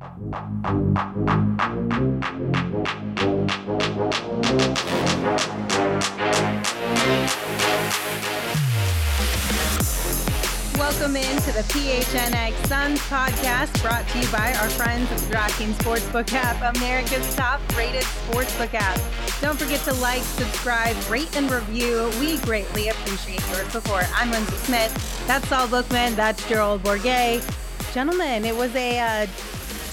Welcome into the PHNX Suns podcast brought to you by our friends of the DraftKings Sportsbook app, America's top rated sportsbook app. Don't forget to like, subscribe, rate, and review. We greatly appreciate your support. I'm Lindsay Smith. That's Saul Bookman. That's Gerald Bourguet. Gentlemen, it was a uh,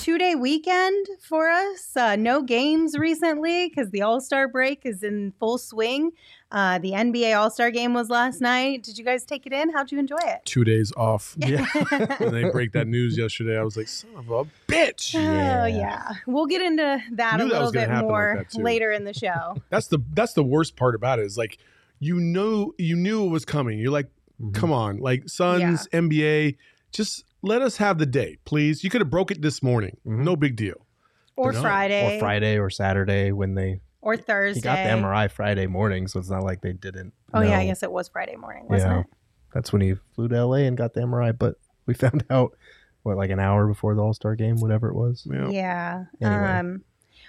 two day weekend for us. Uh, no games recently because the All Star break is in full swing. Uh, the NBA All Star game was last night. Did you guys take it in? How'd you enjoy it? Two days off. Yeah. when they break that news yesterday, I was like, son of a bitch. Oh yeah, we'll get into that a Knew that little bit happen like more later in the show. That's the that's the worst part about it is like you know you knew it was coming. You're like, come on, like Suns, NBA, just let us have the day, please. You could have broke it this morning. Mhm. No big deal. or No, Friday, or Friday or Saturday when they or Thursday. he got the MRI Friday morning, so it's not like they didn't. Oh yeah, I guess it was Friday morning, wasn't Yeah. it? That's when he flew to LA and got the MRI, but we found out what like an hour before the All Star game, whatever it was. Yeah. Yeah. Anyway. Um,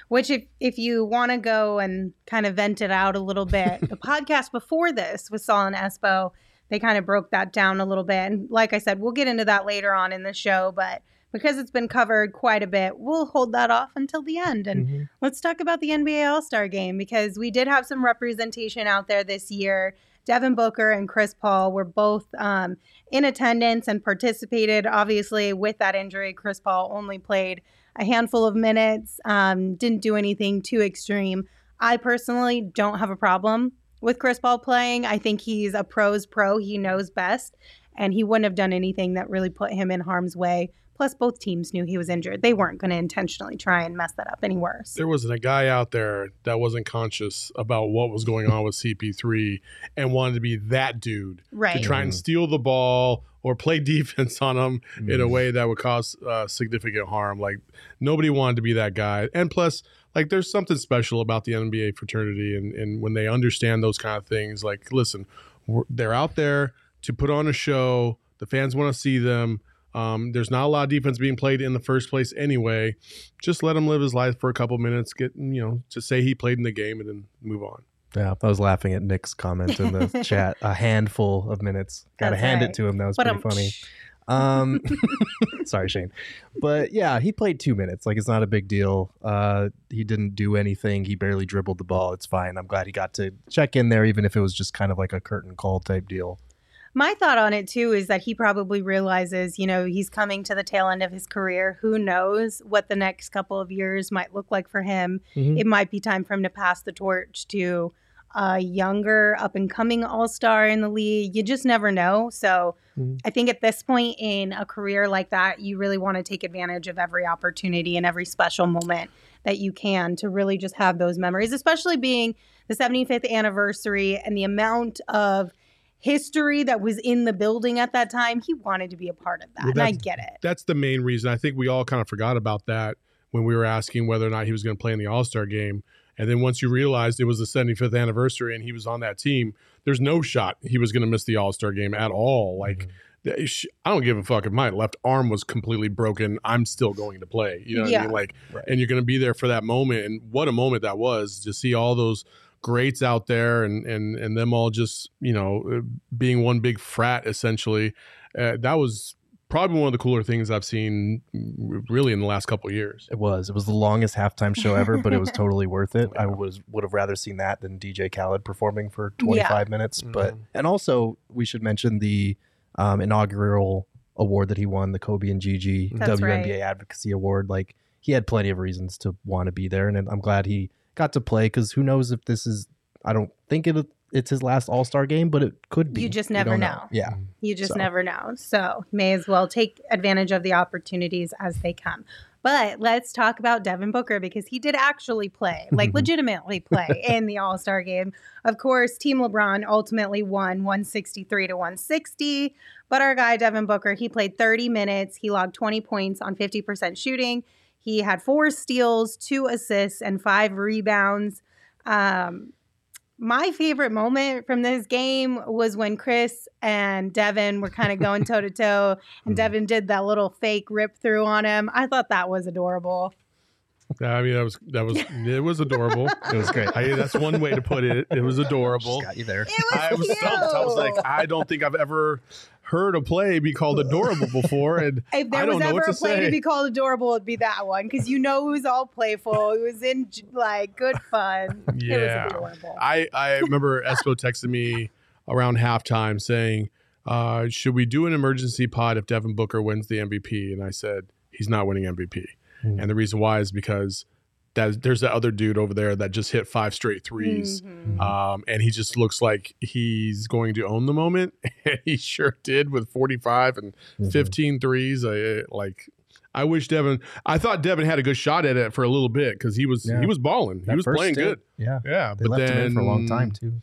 which if if you want to go and kind of vent it out a little bit, the podcast before this with Saul and Espo, they kind of broke that down a little bit. And like I said, we'll get into that later on in the show, but because it's been covered quite a bit, we'll hold that off until the end. And Mhm. let's talk about the NBA All Star game because we did have some representation out there this year. Devin Booker and Chris Paul were both um, in attendance and participated. Obviously, with that injury, Chris Paul only played a handful of minutes, um, didn't do anything too extreme. I personally don't have a problem with Chris Paul playing. I think he's a pro's pro. He knows best, and he wouldn't have done anything that really put him in harm's way. Plus, both teams knew he was injured. They weren't going to intentionally try and mess that up any worse. There wasn't a guy out there that wasn't conscious about what was going on with CP3 and wanted to be that dude Right. to try and steal the ball or play defense on him in a way that would cause uh, significant harm. Like nobody wanted to be that guy. And plus, like there's something special about the NBA fraternity, and, and when they understand those kind of things, like listen, we're, they're out there to put on a show. The fans want to see them. Um, there's not a lot of defense being played in the first place anyway. Just let him live his life for a couple minutes. Get you know, to say he played in the game and then move on. Yeah, I was laughing at Nick's comment in the chat. A handful of minutes. Got to That's hand right. it to him. That was But, pretty um, funny. Um, sorry, Shane, but yeah, he played two minutes. Like it's not a big deal. Uh, he didn't do anything. He barely dribbled the ball. It's fine. I'm glad he got to check in there, even if it was just kind of like a curtain call type deal. My thought on it too is that he probably realizes, you know, he's coming to the tail end of his career. Who knows what the next couple of years might look like for him? Mhm. It might be time for him to pass the torch to a younger, up and coming all star in the league. You just never know. So Mhm. I think at this point in a career like that, you really want to take advantage of every opportunity and every special moment that you can to really just have those memories, especially being the 75th anniversary and the amount of history that was in the building at that time. He wanted to be a part of that. Well, and I get it. That's the main reason. I think we all kind of forgot about that when we were asking whether or not he was going to play in the All Star game. And then once you realized it was the 75th anniversary and he was on that team, there's no shot he was going to miss the All Star game at all. Like, the- sh- I don't give a fuck if my left arm was completely broken. I'm still going to play. You know what I mean? Like, Right. and you're going to be there for that moment. And what a moment that was to see all those greats out there and and and them all just you know uh, being one big frat essentially. Uh, that was probably one of the cooler things I've seen really in the last couple of years. It was. It was the longest halftime show ever, but it was totally worth it. I was would have rather seen that than DJ Khaled performing for 25 minutes. But Mhm. and also we should mention the um, inaugural award that he won, the Kobe and Gigi That's WNBA right. Advocacy Award. Like he had plenty of reasons to want to be there, and I'm glad he got to play because who knows if this is. I don't think it it's his last All Star game, but it could be. You just never don't know. Yeah. You just So. never know. So may as well take advantage of the opportunities as they come. But let's talk about Devin Booker because he did actually play, like legitimately play in the All Star game. Of course, Team LeBron ultimately won 163 to 160. But our guy, Devin Booker, he played 30 minutes. He logged 20 points on 50% shooting. He had four steals, two assists, and five rebounds. Um, my favorite moment from this game was when Chris and Devin were kind of going toe to toe, and mm. Devin did that little fake rip through on him. I thought that was adorable. Yeah, I mean, that was that was it was adorable. It was great. I, that's one way to put it. It was adorable. Just got you there. It was, I was cute. stumped. I was like, I don't think I've ever heard a play be called adorable before, and if there I was don't know ever what a play say. to be called adorable, it'd be that one because you know it was all playful. It was in like good fun. Yeah. It was adorable. I I remember Espo texted me around halftime saying, uh, "Should we do an emergency pod if Devin Booker wins the MVP?" And I said, "He's not winning MVP." Hmm. And the reason why is because that there's that other dude over there that just hit five straight 3s Mhm. Um, and he just looks like he's going to own the moment. And he sure did with 45 and Mhm. 15 threes. I, like, I wish Devin, I thought Devin had a good shot at it for a little bit because he was, Yeah. he was balling. He was playing stint, good. Yeah. Yeah. They but left then, him in for a long time too.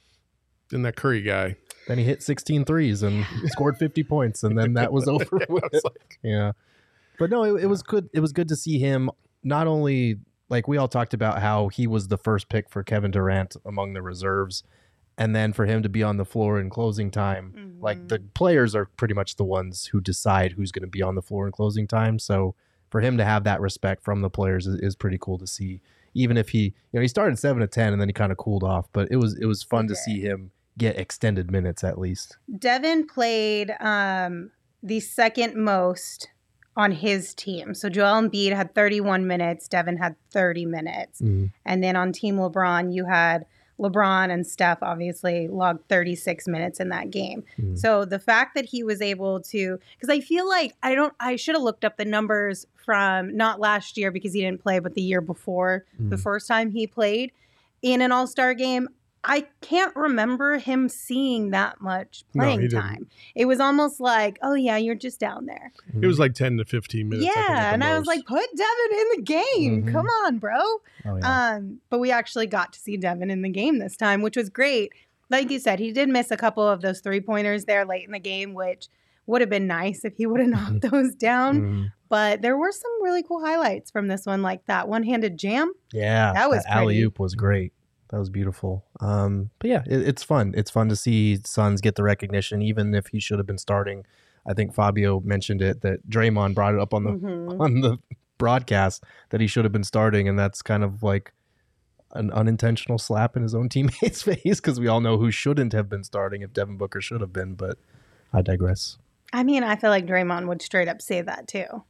Then that Curry guy. Then he hit 16 threes and scored 50 points, and then that was over I with. was like, Yeah, but no, it, it was good. It was good to see him. Not only like we all talked about how he was the first pick for Kevin Durant among the reserves, and then for him to be on the floor in closing time. Like the players are pretty much the ones who decide who's going to be on the floor in closing time. So for him to have that respect from the players is, is pretty cool to see. Even if he, you know, he started seven to ten and then he kind of cooled off, but it was it was fun to see him get extended minutes at least. Devin played um, the second most on his team. So Joel Embiid had 31 minutes. Devin had 30 minutes. And then on Team LeBron, you had LeBron and Steph obviously logged 36 minutes in that game. Mhm. So the fact that he was able to, because I feel like I don't, I should have looked up the numbers from not last year because he didn't play, but the year before, the Mhm. first time he played in an All Star game. I can't remember him seeing that much playing didn't. time. It was almost like, oh yeah, you're just down there. it was like 10 to 15 minutes. I yeah, the and I was like, put Devin in the game. Mhm. Come on, bro. Oh, yeah. Um, but we actually got to see Devin in the game this time, which was great. Like you said, he did miss a couple of those three pointers there late in the game, which would have been nice if he would have knocked those down. Mhm. But there were some really cool highlights from this one, like that one handed jam. Yeah, That was alley oop was great. That was beautiful. Um, but yeah, it, it's fun. It's fun to see Suns get the recognition, even if he should have been starting. I think Fabio mentioned it that Draymond brought it up on the Mhm. on the broadcast that he should have been starting, and that's kind of like an unintentional slap in his own teammate's face because we all know who shouldn't have been starting if Devin Booker should have been. But I digress. I mean, I feel like Draymond would straight up say that too.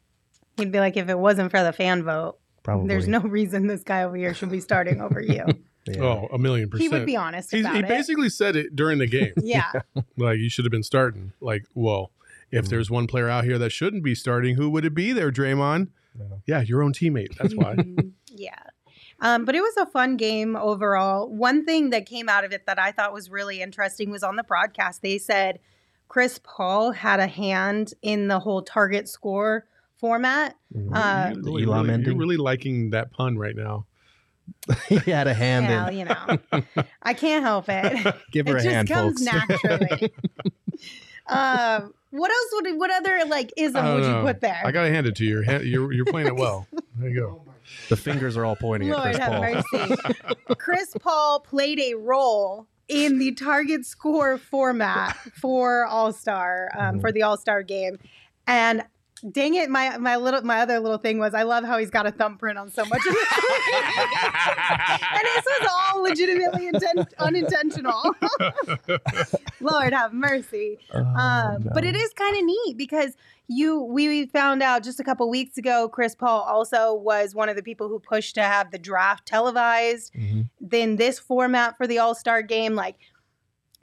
He'd be like, if it wasn't for the fan vote, Probably there's no reason this guy over here should be starting over you. Yeah. oh, a million percent. he would be honest about he it. basically said it during the game. yeah. like, you should have been starting. Like, well, if Mhm. there's one player out here that shouldn't be starting, who would it be there, Draymond? Yeah. Yeah, your own teammate. That's why. Mhm. yeah. Um, but it was a fun game overall. One thing that came out of it that I thought was really interesting was on the broadcast. They said Chris Paul had a hand in the whole target score format. You The really, really- you're really liking that pun right now. he had a hand Well, in. you know, I can't help it. Give her it a hand, It just hand, comes folks. naturally. um, what else would what other like ism don't would you know. put there? I gotta hand it to you. You're, you're, you're playing it well. There you go. the fingers are all pointing at Lord Chris have Paul. mercy. Chris Paul played a role in the target score format for All Star um, Mhm. for the All Star game, and Dang it! My my little my other little thing was I love how he's got a thumbprint on so much of this and this was all legitimately intent- unintentional. Lord have mercy. Oh, Um, But it is kind of neat because you we found out just a couple weeks ago. Chris Paul also was one of the people who pushed to have the draft televised. Mhm. Then this format for the All Star Game, like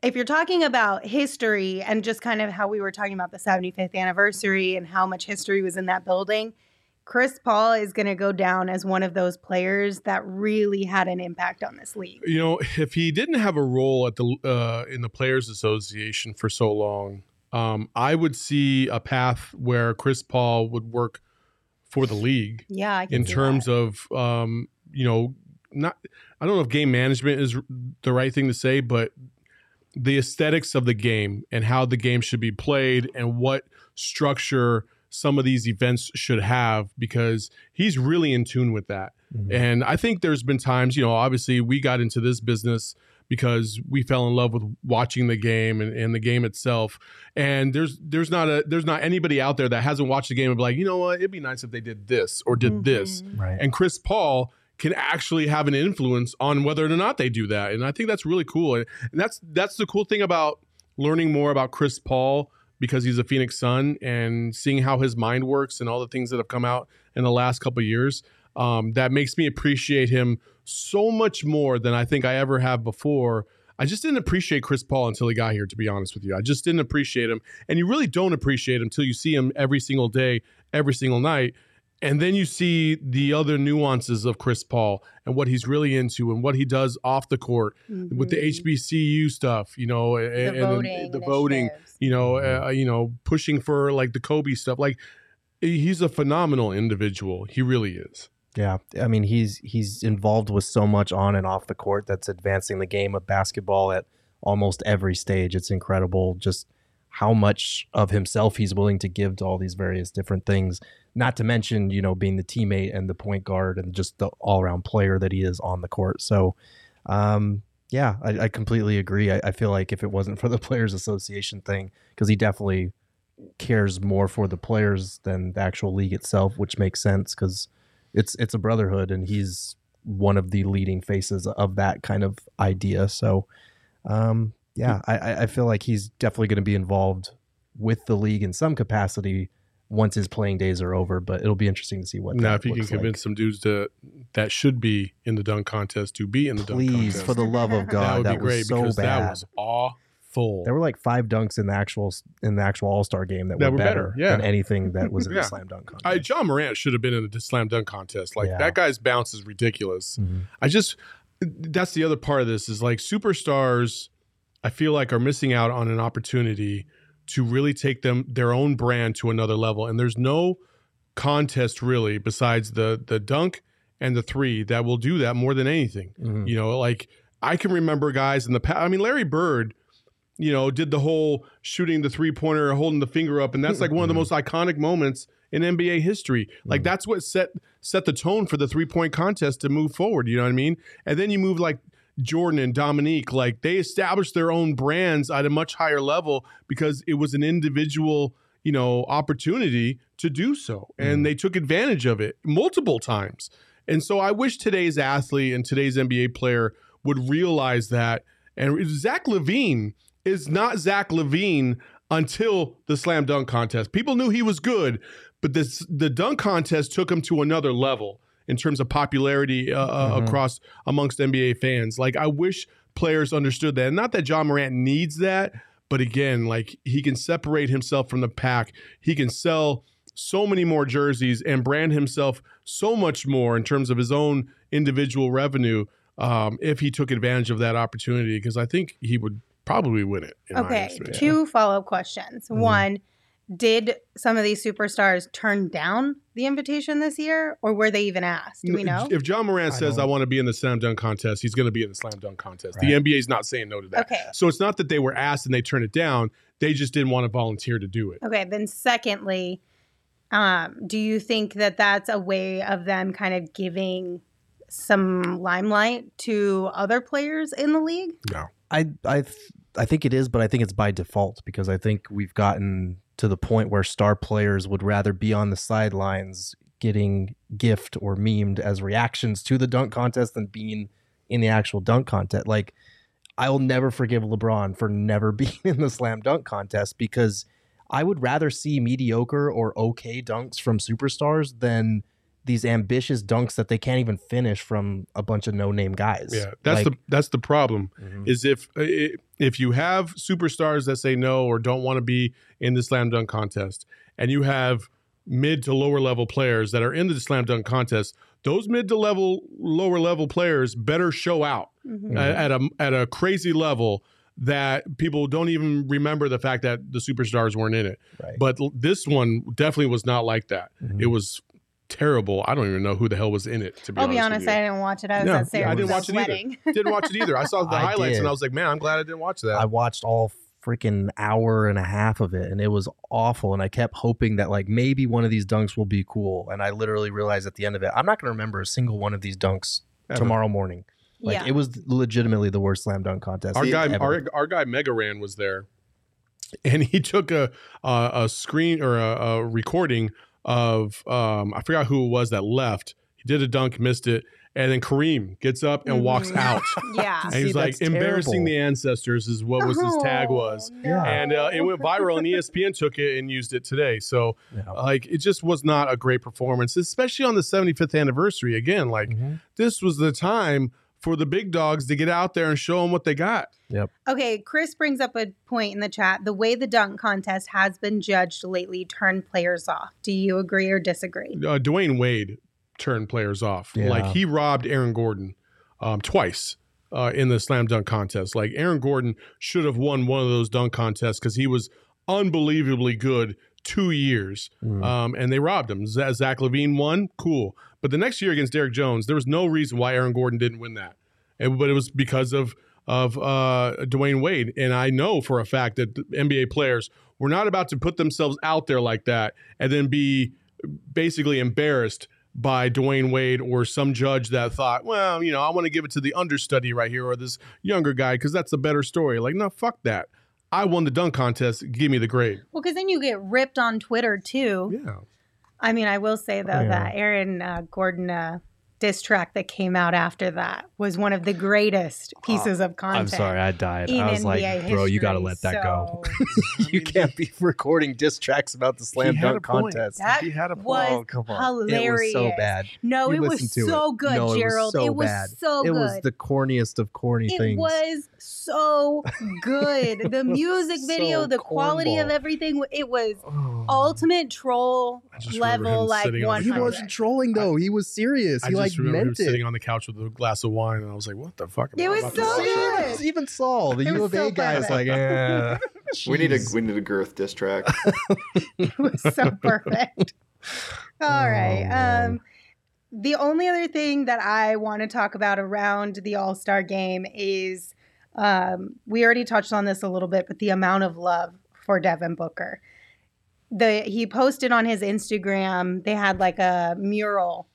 if you're talking about history and just kind of how we were talking about the 75th anniversary and how much history was in that building. Chris Paul is going to go down as one of those players that really had an impact on this league. You know, if he didn't have a role at the uh, in the Players Association for so long, um, I would see a path where Chris Paul would work for the league Yeah, I can in terms that. of um, you know not I don't know if game management is the right thing to say, but the aesthetics of the game and how the game should be played and what structure some of these events should have because he's really in tune with that. Mhm. And I think there's been times, you know, obviously we got into this business because we fell in love with watching the game and, and the game itself. And there's there's not a there's not anybody out there that hasn't watched the game and be like, you know what, it'd be nice if they did this or did this. Mhm. Right. And Chris Paul can actually have an influence on whether or not they do that. And I think that's really cool. And, and that's that's the cool thing about learning more about Chris Paul because he's a Phoenix Sun and seeing how his mind works and all the things that have come out in the last couple years. Um, that makes me appreciate him so much more than I think I ever have before. I just didn't appreciate Chris Paul until he got here, to be honest with you. I just didn't appreciate him. And you really don't appreciate him until you see him every single day, every single night. And then you see the other nuances of Chris Paul and what he's really into and what he does off the court with the. HBCU stuff, you know, and, the and voting, the voting, you know, uh, you know, pushing for like the Kobe stuff. Like he's a phenomenal individual. He really is. Yeah, I mean he's he's involved with so much on and off the court that's advancing the game of basketball at almost every stage. It's incredible just how much of himself he's willing to give to all these various different things. Not to mention, you know, being the teammate and the point guard and just the all-around player that he is on the court. So, um, yeah, I, I completely agree. I, I feel like if it wasn't for the Players Association thing, because he definitely cares more for the players than the actual league itself, which makes sense because it's it's a brotherhood and he's one of the leading faces of that kind of idea. So, um, yeah, I- I, I feel like he's definitely going to be involved with the league in some capacity once his playing days are over. But it'll be interesting to see what. now, that if you can looks like. convince some dudes to that should be in the dunk contest to be in the dunk please, contest, for the love of God, that God, would that, be great was so because bad. that was awful. there were like five dunks in the actual in the actual All Star game that, That were, were better, better, yeah. than anything that was in Yeah. the slam dunk contest. I, Ja Morant should have been in the slam dunk contest. Like Yeah. that guy's bounce is ridiculous. Mhm. I just that's the other part of this is like superstars I feel like are missing out on an opportunity to really take them their own brand to another level and there's no contest really besides the the dunk and the 3 that will do that more than anything. Mhm. You know, like I can remember guys in the past I mean Larry Bird you know, did the whole shooting the three pointer, holding the finger up, and that's like one of the most iconic moments in NBA history. Like Mhm. that's what set set the tone for the three point contest to move forward. You know what I mean? And then you move like Jordan and Dominique, like they established their own brands at a much higher level because it was an individual, you know, opportunity to do so, and Mhm. they took advantage of it multiple times. And so I wish today's athlete and today's NBA player would realize that. And Zach LaVine is not Zach LaVine until the slam dunk contest. People knew he was good, but this the dunk contest took him to another level in terms of popularity uh, uh, Mhm. across amongst NBA fans. Like I wish players understood that. And not that Ja Morant needs that, but again, like he can separate himself from the pack. He can sell so many more jerseys and brand himself so much more in terms of his own individual revenue um, if he took advantage of that opportunity because I think he would probably win it. Okay, estimation. two follow up questions. Mhm. One, did some of these superstars turn down the invitation this year, or were they even asked? Do we know? If Ja Morant I says I don't- want to be in the slam dunk contest, he's going to be in the slam dunk contest. The NBA is not saying no to that. Okay. So it's not that they were asked and they turned it down. They just didn't want to volunteer to do it. Okay. Then, secondly, um, do you think that that's a way of them kind of giving some limelight to other players in the league? No. I I th- I think it is, but I think it's by default because I think we've gotten to the point where star players would rather be on the sidelines getting gift or memed as reactions to the dunk contest than being in the actual dunk contest. Like I'll never forgive LeBron for never being in the slam dunk contest because I would rather see mediocre or okay dunks from superstars than these ambitious dunks that they can't even finish from a bunch of no-name guys. Yeah, that's Like- the that's the problem. Mhm. Is if if you have superstars that say no or don't want to be in the slam dunk contest, and you have mid to lower level players that are in the slam dunk contest, those mid to level lower level players better show out Mhm. at, at a at a crazy level that people don't even remember the fact that the superstars weren't in it. Right. But this one definitely was not like that. Mhm. It was terrible. I don't even know who the hell was in it. To be I'll be honest, honest, with I didn't watch it. I was No, at Sarah I didn't watch it either. wedding. didn't watch it either. I saw the I highlights and. I was like, man, I'm glad I didn't watch that. I watched all freaking hour and a half of it and it was awful and I kept hoping that like maybe one of these dunks will be cool and I literally realized at the end of it I'm not going to remember a single one of these dunks Ever. tomorrow morning. Like yeah. it was legitimately the worst slam dunk contest. our guy, ever. our, our guy Mega Ran was there, and he took a a, a screen or a, a recording of um, I forgot who it was that left. He did a dunk, missed it, and then Kareem gets up and walks Mhm. out. yeah. And he's See, like, embarrassing terrible. the ancestors is what was his tag was. Oh, no. Yeah. And uh, it went viral, and ESPN took it and used it today. So, Yeah. like, it just was not a great performance, especially on the 75th anniversary. Again, like, Mhm. this was the time for the big dogs to get out there and show them what they got. Yep. Okay, Chris brings up a point in the chat. The way the dunk contest has been judged lately turned players off. Do you agree or disagree? uh, Dwyane Wade turned players off. Yeah. Like he robbed Aaron Gordon um, twice uh, in the slam dunk contest. Like Aaron Gordon should have won one of those dunk contests because he was unbelievably good two years, Mm. um, and they robbed him. Z- Zach LaVine won, cool. But the next year against Derrick Jones, there was no reason why Aaron Gordon didn't win that, And- but it was because of of uh, Dwyane Wade. And I know for a fact that the NBA players were not about to put themselves out there like that and then be basically embarrassed by Dwyane Wade or some judge that thought, well, you know, I want to give it to the understudy right here or this younger guy because that's a better story. Like, no, fuck that. I won the dunk contest. Give me the grade. Well, because then you get ripped on Twitter too. Yeah. I mean, I will say though Yeah. that Aaron uh, Gordon uh, diss track that came out after that was one of the greatest oh, pieces of content. I'm sorry, I died. I was like, NBA bro, you got to let that go. So you can't be recording diss tracks about the slam He had a dunk contest. That He had a point. was oh, come on. It was hilarious. so bad. No, You it was so it. good, No, it was Gerald. so it was bad. so good. it was the corniest of corny it things. It was so good. the music video, So the quality of everything, it was Oh. ultimate troll I just remember level, like sitting on He wasn't trolling though. He was serious. I He just remember him meant sitting it. on the couch with a glass of wine, and I was like, "What the fuck?" am It I was about so watch right good. Even Saul, the It U was of A so guy, is like, eh, We need a we need a girth diss track. it was so perfect. All right. Oh, man. um, the only other thing that I want to talk about around the All Star game is um, we already touched on this a little bit, but the amount of love for Devin Booker. The he posted on his Instagram. They had like a mural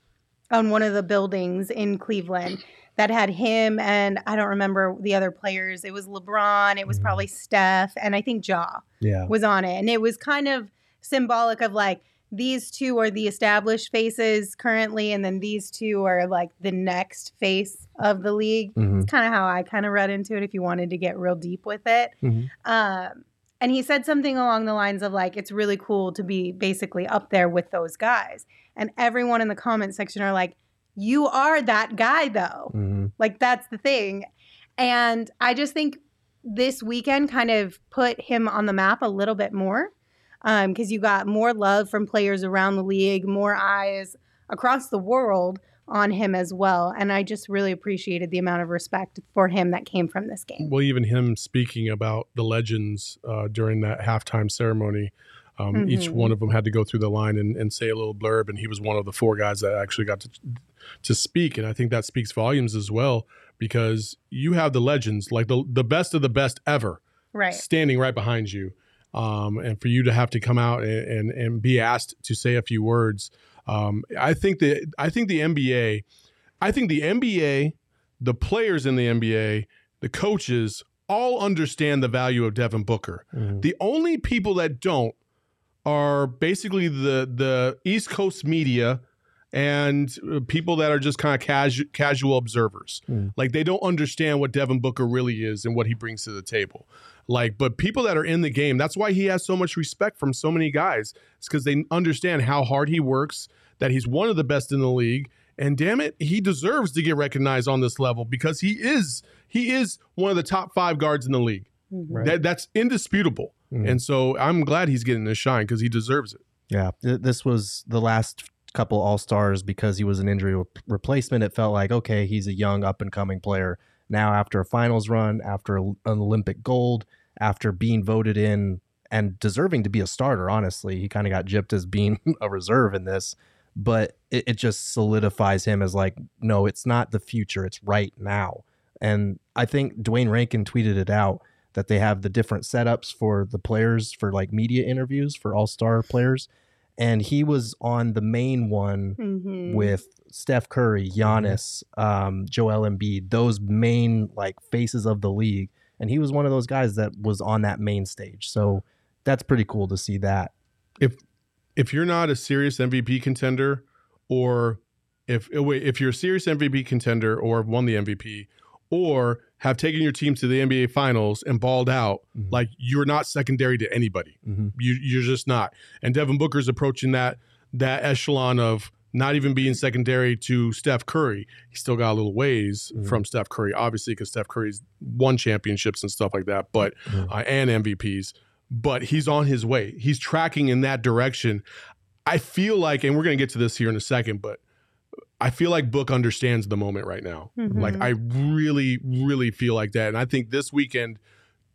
on one of the buildings in Cleveland that had him and I don't remember the other players. It was LeBron. It was probably Steph, and I think Ja Yeah. was on it. And it was kind of symbolic of like these two are the established faces currently, and then these two are like the next face of the league. Mhm. It's kind of how I kind of read into it if you wanted to get real deep with it. Mhm. Um, and he said something along the lines of like, it's really cool to be basically up there with those guys. And everyone in the comment section are like, you are that guy though. Mhm. Like that's the thing. And I just think this weekend kind of put him on the map a little bit more because you got more love from players around the league, more eyes across the world on him as well. And I just really appreciated the amount of respect for him that came from this game. Well, even him speaking about the legends uh, during that halftime ceremony. Um, Each Mhm. one of them had to go through the line and, and say a little blurb, and he was one of the four guys that actually got to to speak. And I think that speaks volumes as well because you have the legends, like the the best of the best ever, Right. standing right behind you. Um, and for you to have to come out and, and, and be asked to say a few words, um, I think that I think the NBA, I think the NBA, the players in the NBA, the coaches all understand the value of Devin Booker. Mhm. The only people that don't are basically the the East Coast media and uh, people that are just kind of casual casual observers. Mm. Like they don't understand what Devin Booker really is and what he brings to the table. Like, but people that are in the game, that's why he has so much respect from so many guys. It's because they understand how hard he works, that he's one of the best in the league, and damn it, he deserves to get recognized on this level because he is he is one of the top five guards in the league. Right. That that's indisputable. Mhm. And so I'm glad he's getting this shine because he deserves it. Yeah, this was the last couple All Stars because he was an injury replacement. It felt like okay, he's a young up and coming player. Now, after a finals run, after an Olympic gold, after being voted in and deserving to be a starter, honestly, he kind of got gypped as being a reserve in this. But it, it just solidifies him as like, no, it's not the future, it's right now. And I think Duane Rankin tweeted it out that they have the different setups for the players for like media interviews for all star players. And he was on the main one Mhm. with Steph Curry, Giannis, um, Joel Embiid, those main like faces of the league. And he was one of those guys that was on that main stage. So that's pretty cool to see that. If if you're not a serious MVP contender, or if oh, if you're a serious MVP contender or won the MVP, or have taken your team to the NBA Finals and balled out, Mhm. like you're not secondary to anybody. Mhm. You you're just not. And Devin Booker's approaching that that echelon of not even being secondary to Steph Curry. He's still got a little ways Mhm. from Steph Curry, obviously, because Steph Curry's won championships and stuff like that, but uh, and MVPs. But he's on his way. He's tracking in that direction. I feel like, and we're gonna get to this here in a second, but I feel like Book understands the moment right now. Mhm. Like I really, really feel like that, and I think this weekend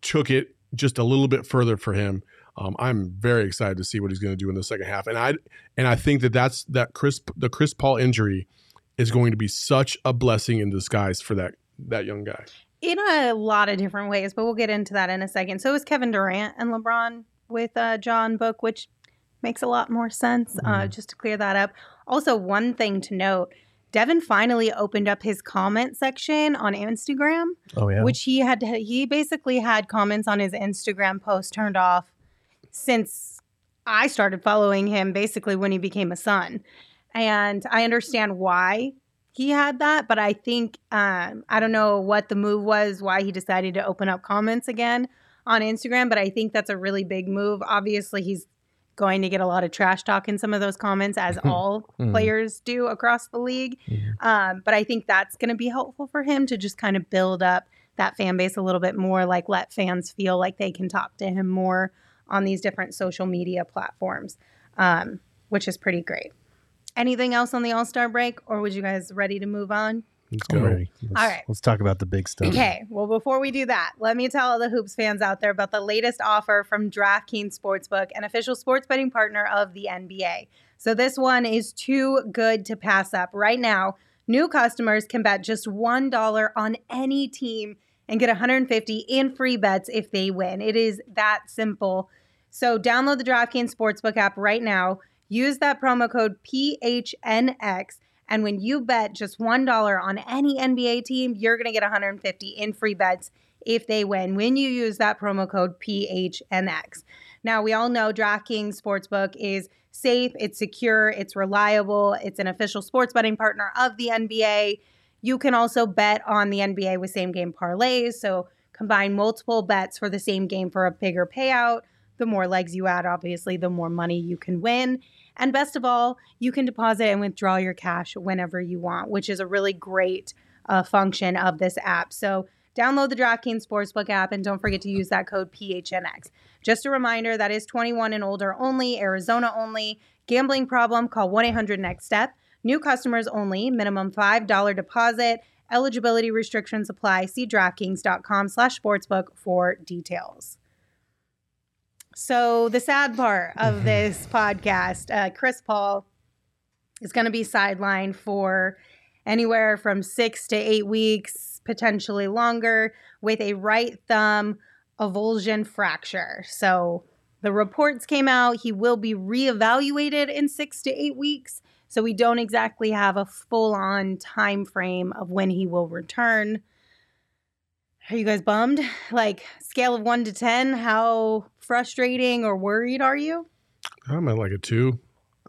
took it just a little bit further for him. Um, I'm very excited to see what he's going to do in the second half, and I and I think that that's that Chris the Chris Paul injury is going to be such a blessing in disguise for that that young guy. in a lot of different ways, but we'll get into that in a second. So is Kevin Durant and LeBron with uh, John Book, which makes a lot more sense. Uh, just to clear that up. Also, one thing to note: Devin finally opened up his comment section on Instagram, Oh, yeah. which he had. He basically had comments on his Instagram post turned off since I started following him. Basically, when he became a Sun, and I understand why he had that, but I think um, I don't know what the move was, why he decided to open up comments again on Instagram, but I think that's a really big move. Obviously, he's going to get a lot of trash talk in some of those comments, as all Mhm. players do across the league. Mhm. Um, but I think that's going to be helpful for him to just kind of build up that fan base a little bit more, like let fans feel like they can talk to him more on these different social media platforms, um, which is pretty great. Anything else on the All Star break, or would you guys ready to move on? Let's go. ready. Let's, All right. Let's talk about the big stuff. Okay, well, before we do that, let me tell all the Hoops fans out there about the latest offer from DraftKings Sportsbook, an official sports betting partner of the NBA. So, this one is too good to pass up. Right now, new customers can bet just $1 on any team and get 150 in free bets if they win. It is that simple. So, download the DraftKings Sportsbook app right now. Use that promo code PHNX. And when you bet just $1 on any NBA team, you're going to get 150 in free bets if they win when you use that promo code PHNX. Now, we all know DraftKings Sportsbook is safe, it's secure, it's reliable, it's an official sports betting partner of the NBA. You can also bet on the NBA with same game parlays. So, combine multiple bets for the same game for a bigger payout. The more legs you add, obviously, the more money you can win. And best of all, you can deposit and withdraw your cash whenever you want, which is a really great uh, function of this app. So download the DraftKings Sportsbook app and don't forget to use that code PHNX. Just a reminder that is 21 and older only, Arizona only. Gambling problem, call 1 800 NEXT STEP. New customers only, minimum $5 deposit. Eligibility restrictions apply. See DraftKings.com slash sportsbook for details. So the sad part of this podcast, uh, Chris Paul is going to be sidelined for anywhere from six to eight weeks, potentially longer, with a right thumb avulsion fracture. So the reports came out he will be reevaluated in six to eight weeks. So we don't exactly have a full-on time frame of when he will return. Are you guys bummed? Like scale of one to ten, how frustrating or worried are you? I'm at like a two.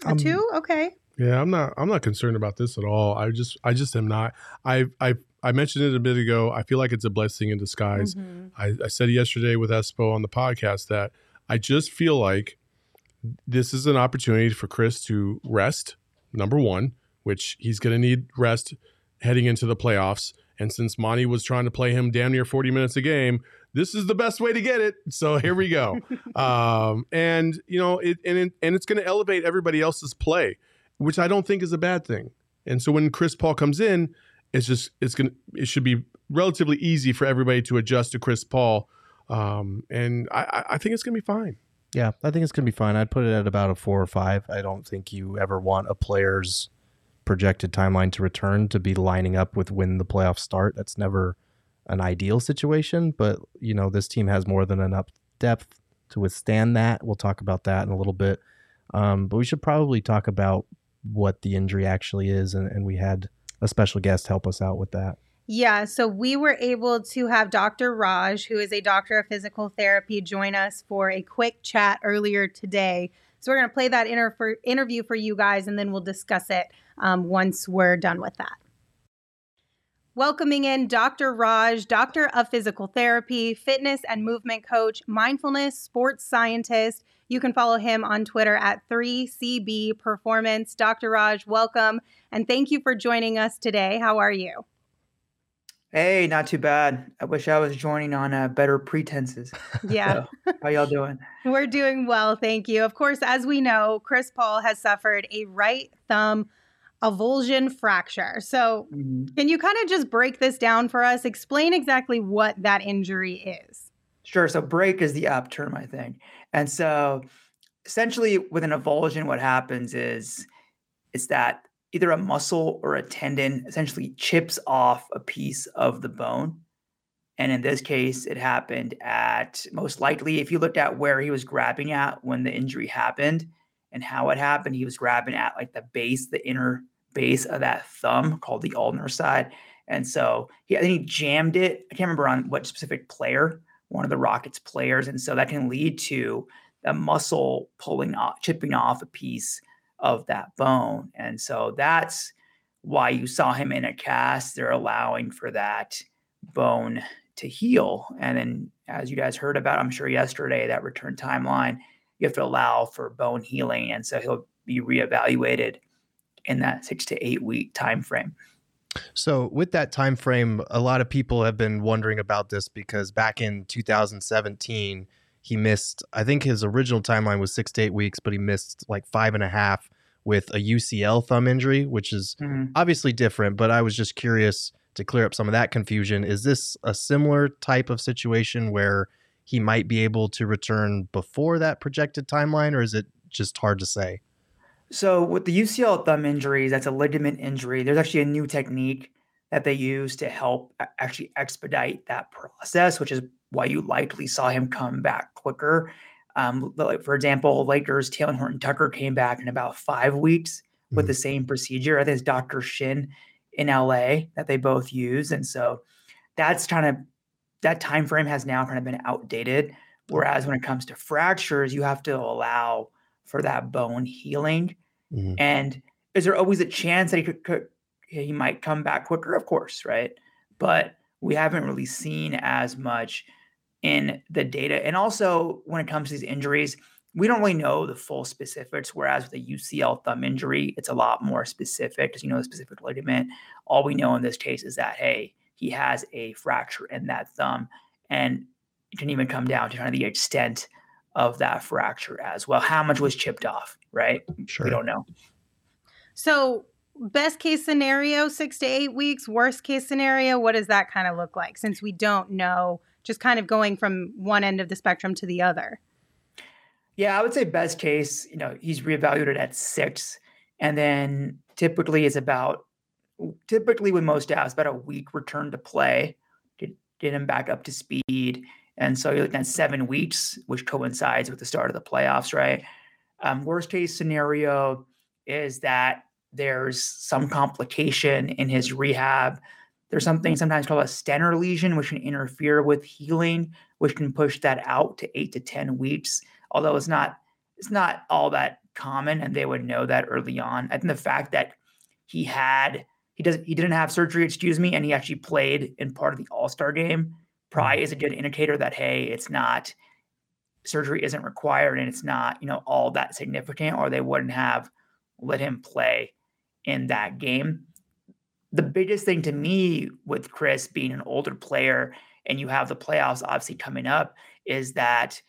A Um, two? Okay. Yeah, I'm not. I'm not concerned about this at all. I just, I just am not. I, I, I mentioned it a bit ago. I feel like it's a blessing in disguise. Mhm. I, I said yesterday with Espo on the podcast that I just feel like this is an opportunity for Chris to rest. Number one, which he's going to need rest heading into the playoffs. And since Monty was trying to play him damn near 40 minutes a game, this is the best way to get it. So here we go. um, and you know, it and it, and it's going to elevate everybody else's play, which I don't think is a bad thing. And so when Chris Paul comes in, it's just it's gonna it should be relatively easy for everybody to adjust to Chris Paul. Um, and I, I- think it's gonna be fine. Yeah, I think it's going to be fine. I'd put it at about a four or five. I don't think you ever want a player's projected timeline to return to be lining up with when the playoffs start. That's never an ideal situation, but you know, this team has more than enough depth to withstand that. We'll talk about that in a little bit. Um, but we should probably talk about what the injury actually is, and, and we had a special guest help us out with that. Yeah, so we were able to have Dr. Raj, who is a doctor of physical therapy, join us for a quick chat earlier today. So we're going to play that inter- for, interview for you guys, and then we'll discuss it um, once we're done with that. Welcoming in Dr. Raj, doctor of physical therapy, fitness and movement coach, mindfulness, sports scientist. You can follow him on Twitter at 3CB Performance. Dr. Raj, welcome and thank you for joining us today. How are you? Hey, not too bad. I wish I was joining on uh, better pretenses. Yeah. So, how y'all doing? We're doing well, thank you. Of course, as we know, Chris Paul has suffered a right thumb avulsion fracture. So, Mhm. can you kind of just break this down for us? Explain exactly what that injury is. Sure. So break is the apt term, I think. And so essentially with an avulsion, what happens is it's that either a muscle or a tendon essentially chips off a piece of the bone. And in this case, it happened at most likely, if you looked at where he was grabbing at when the injury happened and how it happened, he was grabbing at like the base, the inner base of that thumb called the ulnar side. And so he, I think he jammed it. I can't remember on what specific player, one of the Rockets players. And so that can lead to a muscle pulling off, chipping off a piece of that bone. And so that's why you saw him in a cast. They're allowing for that bone to heal. And then, as you guys heard about, I'm sure yesterday, that return timeline, you have to allow for bone healing. And so he'll be reevaluated in that six to eight week time frame. So with that time frame, a lot of people have been wondering about this because back in 2017, he missed. I think his original timeline was six to eight weeks, but he missed like five and a half with a UCL thumb injury, which is mm-hmm. obviously different. But I was just curious to clear up some of that confusion. Is this a similar type of situation where he might be able to return before that projected timeline, or is it just hard to say? So with the UCL thumb injuries, that's a ligament injury. There's actually a new technique that they use to help actually expedite that process, which is why you likely saw him come back quicker. Um, like for example, Lakers Talen Horton Tucker came back in about five weeks with the same procedure. I think it's Dr. Shin in LA that they both use, and so that's kind of that time frame has now kind of been outdated. Whereas when it comes to fractures, you have to allow for that bone healing. Mhm. And is there always a chance that he could, could he might come back quicker? Of course, right? But we haven't really seen as much in the data. And also when it comes to these injuries, we don't really know the full specifics. Whereas with a UCL thumb injury, it's a lot more specific because you know the specific ligament. All we know in this case is that hey, he has a fracture in that thumb, and it can even come down to kind of the extent of that fracture as well. How much was chipped off, right? Sure. We don't know. So, best case scenario, six to eight weeks. Worst case scenario, what does that kind of look like since we don't know? Just kind of going from one end of the spectrum to the other. Yeah, I would say best case, you know, he's reevaluated at six. And then typically is about, typically with most apps, about a week return to play, get, get him back up to speed. And so you're looking at seven weeks, which coincides with the start of the playoffs, right? Um, worst case scenario is that there's some complication in his rehab. There's something sometimes called a Stener lesion, which can interfere with healing, which can push that out to eight to 10 weeks although it's not it's not all that common, and they would know that early on. I think the fact that he had he doesn't, he didn't have surgery, excuse me, and he actually played in part of the All Star game probably Mm-hmm. is a good indicator that hey, it's not surgery isn't required and it's not you know all that significant, or they wouldn't have let him play in that game. The biggest thing to me with Chris being an older player and you have the playoffs obviously coming up is that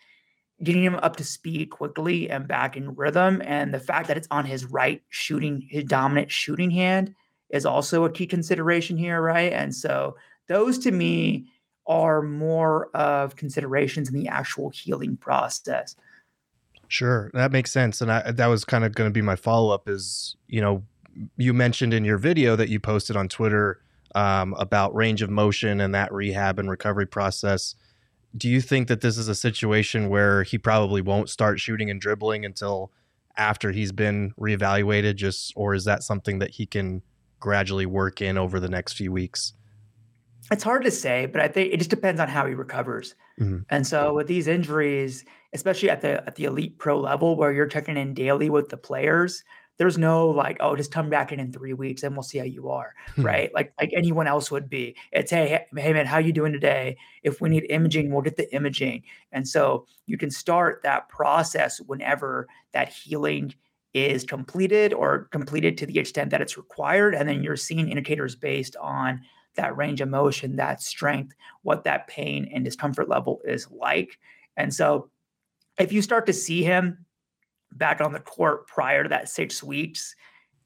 getting him up to speed quickly and back in rhythm. And the fact that it's on his right shooting, his dominant shooting hand is also a key consideration here, right? And so those to me are more of considerations in the actual healing process. Sure, that makes sense, and I, that was kind of going to be my follow up. Is you know, you mentioned in your video that you posted on Twitter um, about range of motion and that rehab and recovery process. Do you think that this is a situation where he probably won't start shooting and dribbling until after he's been reevaluated? Just or is that something that he can gradually work in over the next few weeks? It's hard to say, but I think it just depends on how he recovers. Mhm. And so with these injuries, especially at the at the elite pro level where you're checking in daily with the players, there's no like, oh, just come back in in three weeks and we'll see how you are, hmm. right? Like like anyone else would be. It's hey, hey, man, how you doing today? If we hmm. need imaging, we'll get the imaging. And so you can start that process whenever that healing is completed or completed to the extent that it's required, and then you're seeing indicators based on that range of motion, that strength, what that pain and discomfort level is like. And so if you start to see him back on the court prior to that six weeks,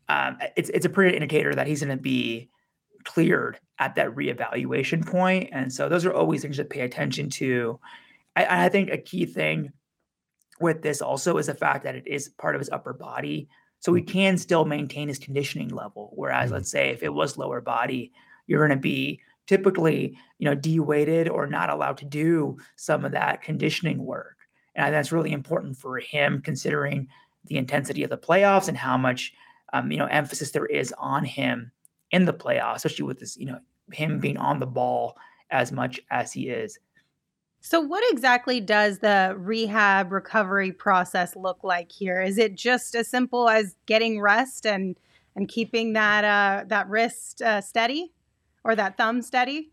um, it's it's a pretty indicator that he's going to be cleared at that reevaluation point. And so those are always things to pay attention to. I, I think a key thing with this also is the fact that it is part of his upper body. So he can still maintain his conditioning level. Whereas, Mhm. let's say if it was lower body, you're going to be typically, you know, de-weighted or not allowed to do some of that conditioning work. And that's really important for him, considering the intensity of the playoffs and how much, um, you know, emphasis there is on him in the playoffs, especially with this, you know, him being on the ball as much as he is. So, what exactly does the rehab recovery process look like here? Is it just as simple as getting rest and and keeping that uh, that wrist uh, steady or that thumb steady?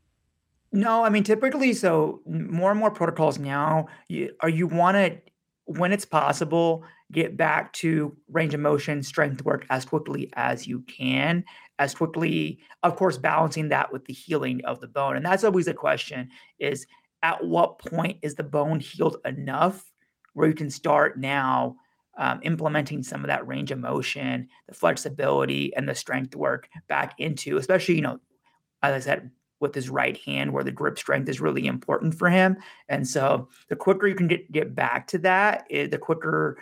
No, I mean typically, so more and more protocols now. You, are you want to, when it's possible, get back to range of motion, strength work as quickly as you can, as quickly, of course, balancing that with the healing of the bone. And that's always a question: is at what point is the bone healed enough where you can start now um, implementing some of that range of motion, the flexibility, and the strength work back into, especially you know, as I said, with his right hand where the grip strength is really important for him. And so the quicker you can get, get back to that, eh, the quicker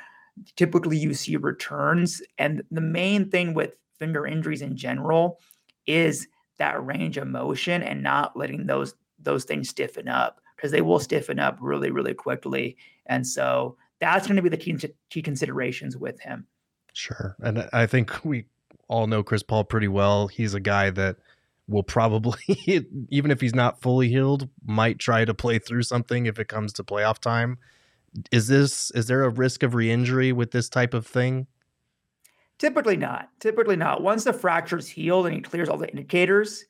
typically you see returns. And the main thing with finger injuries in general is that range of motion and not letting those those things stiffen up because they will stiffen up really, really quickly. And so that's going to be the key, key considerations with him. Sure. And I think we all know Chris Paul pretty well. He's a guy that will probably, even if he's not fully healed, might try to play through something if it comes to playoff time. Is this is there a risk of re-injury with this type of thing? Typically not. Typically not. Once the fracture's healed and he clears all the indicators,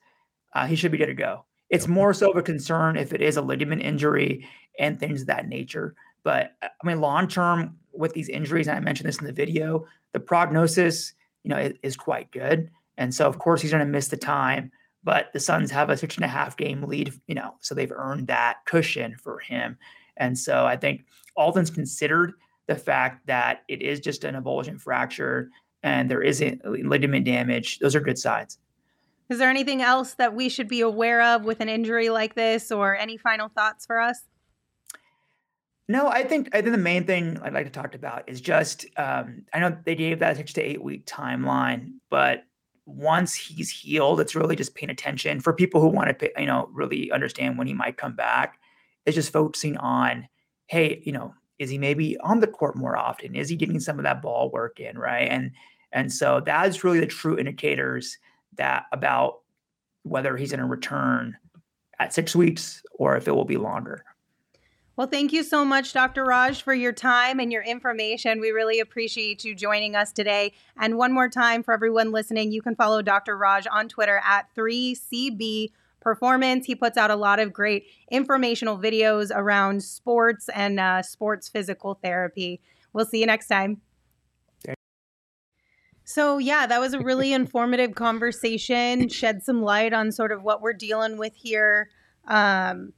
uh, he should be good to go. It's more so of a concern if it is a ligament injury and things of that nature. But uh, I mean, long term with these injuries, and I mentioned this in the video, the prognosis, you know, is, is quite good. And so, of course, he's going to miss the time. But the Suns have a six and a half game lead, you know, so they've earned that cushion for him. And so, I think all things considered, the fact that it is just an avulsion fracture and there isn't ligament damage, those are good signs. Is there anything else that we should be aware of with an injury like this, or any final thoughts for us? No, I think I think the main thing I'd like to talk about is just um, I know they gave that six to eight week timeline, but once he's healed, it's really just paying attention for people who want to, pay, you know, really understand when he might come back. It's just focusing on, hey, you know, is he maybe on the court more often? Is he getting some of that ball work in, right? And and so that's really the true indicators that about whether he's going to return at six weeks or if it will be longer. Well, thank you so much, Dr. Raj, for your time and your information. We really appreciate you joining us today. And one more time for everyone listening, you can follow Dr. Raj on Twitter at 3CB Performance. He puts out a lot of great informational videos around sports and uh, sports physical therapy. We'll see you next time. So, yeah, that was a really informative conversation, shed some light on sort of what we're dealing with here. Um,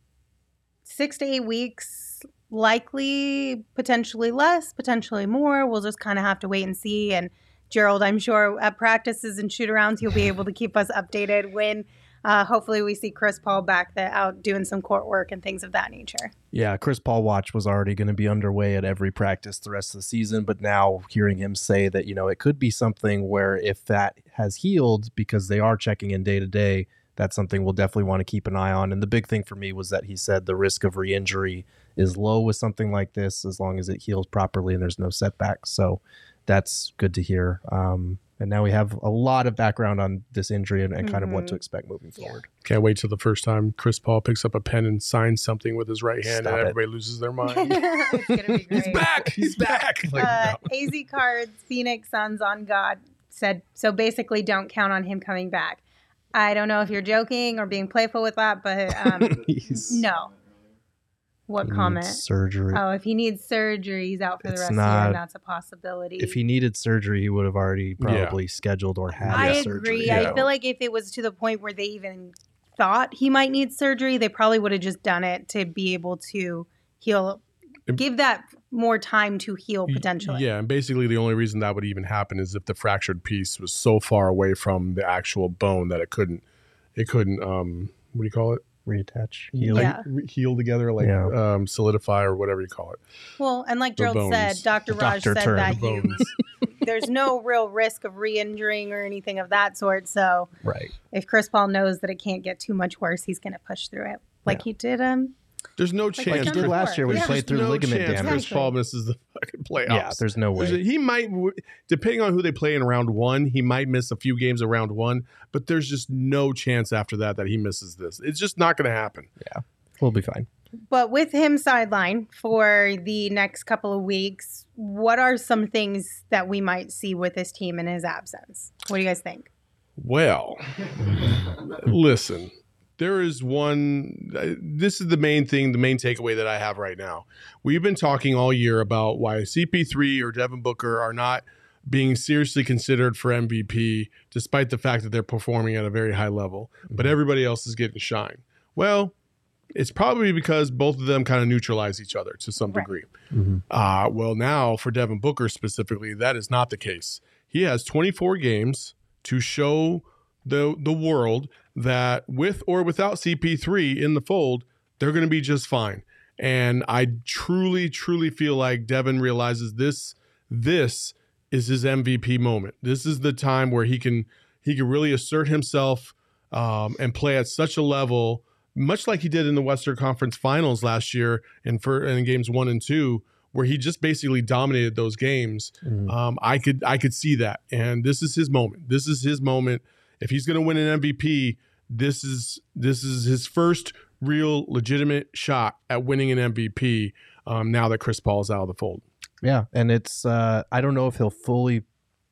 six to eight weeks, likely, potentially less, potentially more. We'll just kind of have to wait and see. And Gerald, I'm sure at practices and shoot arounds, you'll be able to keep us updated when uh, hopefully we see Chris Paul back the, out doing some court work and things of that nature. Yeah, Chris Paul watch was already going to be underway at every practice the rest of the season, but now hearing him say that, you know, it could be something where if that has healed because they are checking in day to day, that's something we'll definitely want to keep an eye on. And the big thing for me was that he said the risk of re injury is low with something like this as long as it heals properly and there's no setbacks. So that's good to hear. Um, and now we have a lot of background on this injury and, and kind of what to Mhm. expect moving forward. Can't wait till the first time Chris Paul picks up a pen and signs something with his right hand Stop and it. everybody loses their mind. it's going to be great. He's back. He's back. Like, uh, no. AZ Cards, Phoenix Suns on God said, so basically don't count on him coming back. I don't know if you're joking or being playful with that, but um, no. What he comment? Surgery. Oh, if he needs surgery, he's out for the It's rest of the year. And that's a possibility. if he needed surgery, he would have already probably scheduled or had I the surgery. agree. Yeah. I feel like if it was to the point where they even thought he might need surgery, they probably would have just done it to be able to heal, give that more time to heal Y- potentially. Yeah, and basically the only reason that would even happen is if the fractured piece was so far away from the actual bone that it couldn't, it couldn't. Um, what do you call it? Reattach. Yeah. Heal. Like re- heal together, like Yeah. um, solidify or whatever you call it. Well, and like The Gerald said. Dr. Raj said term, that the you, there's no real risk of re-injuring or anything of that sort. So Right. if Chris Paul knows that it can't get too much worse, he's going to push through it, like Yeah. he did. Um, There's no Like chance. Like he did last year when Yeah. he played There's through no ligament chance damage. Chris Paul misses the fucking playoffs. Yeah, there's no way. He might, depending on who they play in round one, he might miss a few games of round one, but there's just no chance after that that he misses this. It's just not going to happen. Yeah, we'll be fine. But with him sidelined for the next couple of weeks, what are some things that we might see with this team in his absence? What do you guys think? Well, listen, there is one. uh, This is the main thing, the main takeaway that I have right now. We've been talking all year about why CP3 or Devin Booker are not being seriously considered for MVP, despite the fact that they're performing at a very high level, but everybody else is getting shine. Well, it's probably because both of them kind of neutralize each other to some Right. degree. Mhm. Uh, well, now for Devin Booker specifically, that is not the case. He has 24 games to show the the world that with or without CP3 in the fold, they're going to be just fine. And I truly, truly feel like Devin realizes this. This is his MVP moment. This is the time where he can he can really assert himself um, and play at such a level, much like he did in the Western Conference Finals last year in for in games one and two, where he just basically dominated those games. Mhm. Um, I could I could see that, and this is his moment. This is his moment. If he's going to win an MVP, this is this is his first real legitimate shot at winning an MVP. Um, now that Chris Paul is out of the fold, Yeah, and it's uh I don't know if he'll fully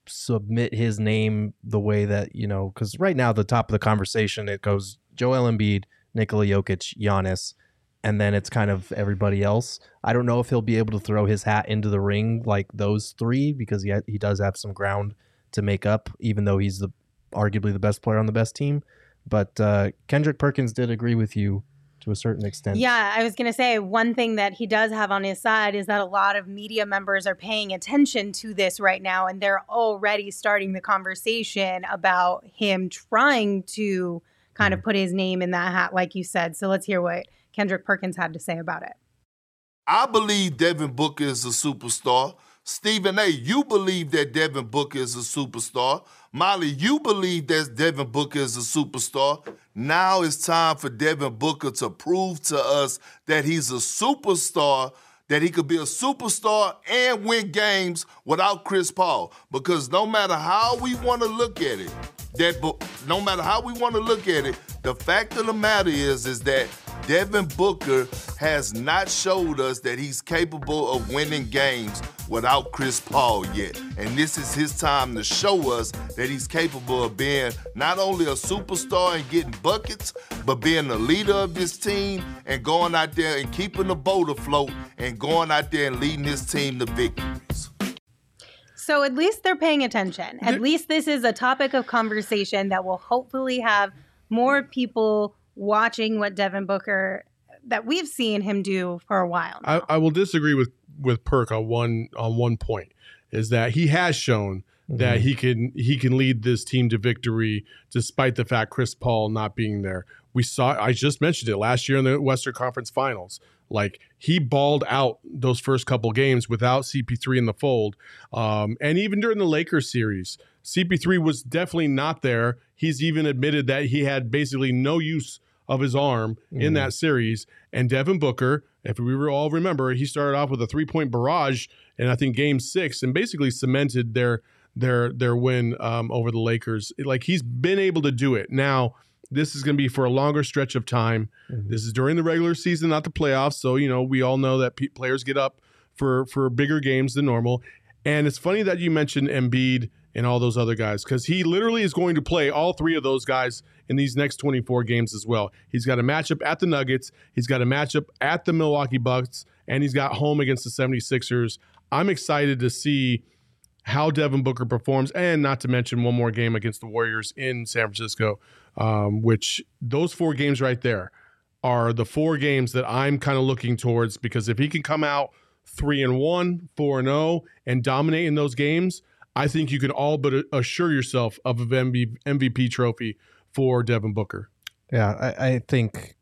submit his name the way that, you know, cuz right now the top of the conversation it goes Joel Embiid, Nikola Jokic, Giannis, and then it's kind of everybody else. I don't know if he'll be able to throw his hat into the ring like those 3 because he ha- he does have some ground to make up even though he's the arguably the best player on the best team. But uh Kendrick Perkins did agree with you to a certain extent. Yeah, I was going to say one thing that he does have on his side is that a lot of media members are paying attention to this right now, and they're already starting the conversation about him trying to kind of put his name in that hat, like you said. So let's hear what Kendrick Perkins had to say about it. I believe Devin Booker is a superstar. Stephen A., you believe that Devin Booker is a superstar. Molly, you believe that Devin Booker is a superstar. Now it's time for Devin Booker to prove to us that he's a superstar, that he could be a superstar and win games without Chris Paul. Because no matter how we want to look at it, that no matter how we want to look at it, the fact of the matter is, is that Devin Booker has not showed us that he's capable of winning games without Chris Paul yet. And this is his time to show us that he's capable of being not only a superstar and getting buckets, but being the leader of this team and going out there and keeping the boat afloat and going out there and leading this team to victories. So at least they're paying attention. At least this is a topic of conversation that will hopefully have more people watching what Devin Booker that we've seen him do for a while. I, Now. I will disagree with with Perk on one on one point is that he has shown that he can he can lead this team to victory despite the fact Chris Paul not being there. We saw I just mentioned it last year in the Western Conference Finals. Like he balled out those first couple games without CP3 in the fold, um, and even during the Lakers series, CP3 was definitely not there. He's even admitted that he had basically no use of his arm in that series. And Devin Booker, if we all remember, he started off with a three point barrage, and I think Game Six, and basically cemented their their their win um, over the Lakers. Like he's been able to do it. Now this is going to be for a longer stretch of time. This is during the regular season, not the playoffs. So you know we all know that pe- players get up for for bigger games than normal. And it's funny that you mentioned Embiid and all those other guys because he literally is going to play all three of those guys in these next 24 games as well. He's got a matchup at the Nuggets, he's got a matchup at the Milwaukee Bucks, and he's got home against the 76ers. I'm excited to see how Devin Booker performs, and not to mention one more game against the Warriors in San Francisco, um, which those four games right there are the four games that I'm kind of looking towards because if he can come out three and one, four and zero, and dominate in those games, I think you can all but assure yourself of an MVP trophy for Devin Booker. Yeah, I, I think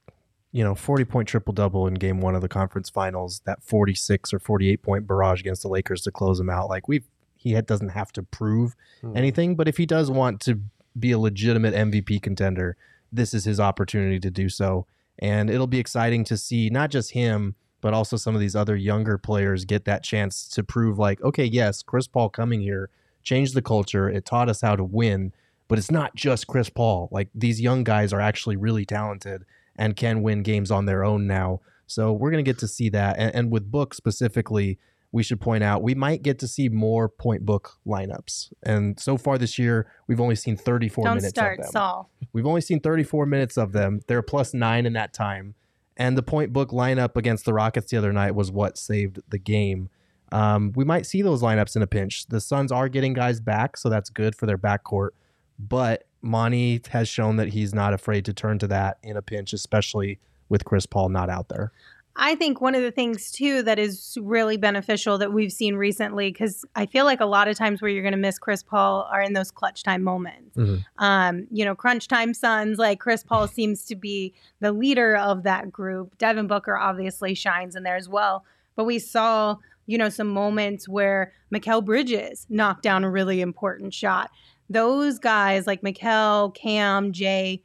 you know, forty point triple double in game one of the conference finals, that forty six or forty eight point barrage against the Lakers to close them out. Like we've he had, doesn't have to prove hmm. anything, but if he does want to be a legitimate MVP contender, this is his opportunity to do so. And it'll be exciting to see not just him, but also some of these other younger players get that chance to prove like, okay, yes, Chris Paul coming here changed the culture. It taught us how to win, but it's not just Chris Paul. Like these young guys are actually really talented and can win games on their own now. So we're going to get to see that. And, and with Book specifically, we should point out we might get to see more point book lineups. And so far this year, we've only seen 34 Don't minutes start, of them. Saul. We've only seen 34 minutes of them. They're plus nine in that time. And the point book lineup against the Rockets the other night was what saved the game. Um, we might see those lineups in a pinch. The Suns are getting guys back, so that's good for their backcourt. But Monty has shown that he's not afraid to turn to that in a pinch, especially with Chris Paul not out there. I think one of the things too that is really beneficial that we've seen recently, because I feel like a lot of times where you're going to miss Chris Paul are in those clutch time moments. Mhm. Um, you know, crunch time Suns, like Chris Paul seems to be the leader of that group. Devin Booker obviously shines in there as well. But we saw, you know, some moments where Mikal Bridges knocked down a really important shot. Those guys like Mikal, Cam, Jay,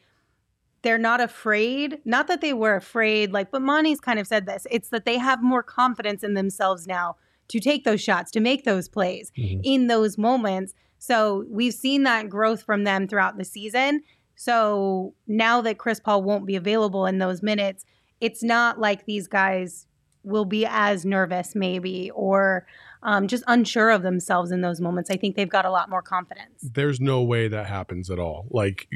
they're not afraid. Not that they were afraid, like, but Monty's kind of said this. It's that they have more confidence in themselves now to take those shots, to make those plays Mhm. in those moments. So we've seen that growth from them throughout the season. So now that Chris Paul won't be available in those minutes, it's not like these guys will be as nervous, maybe, or um, just unsure of themselves in those moments. I think they've got a lot more confidence. There's no way that happens at all. Like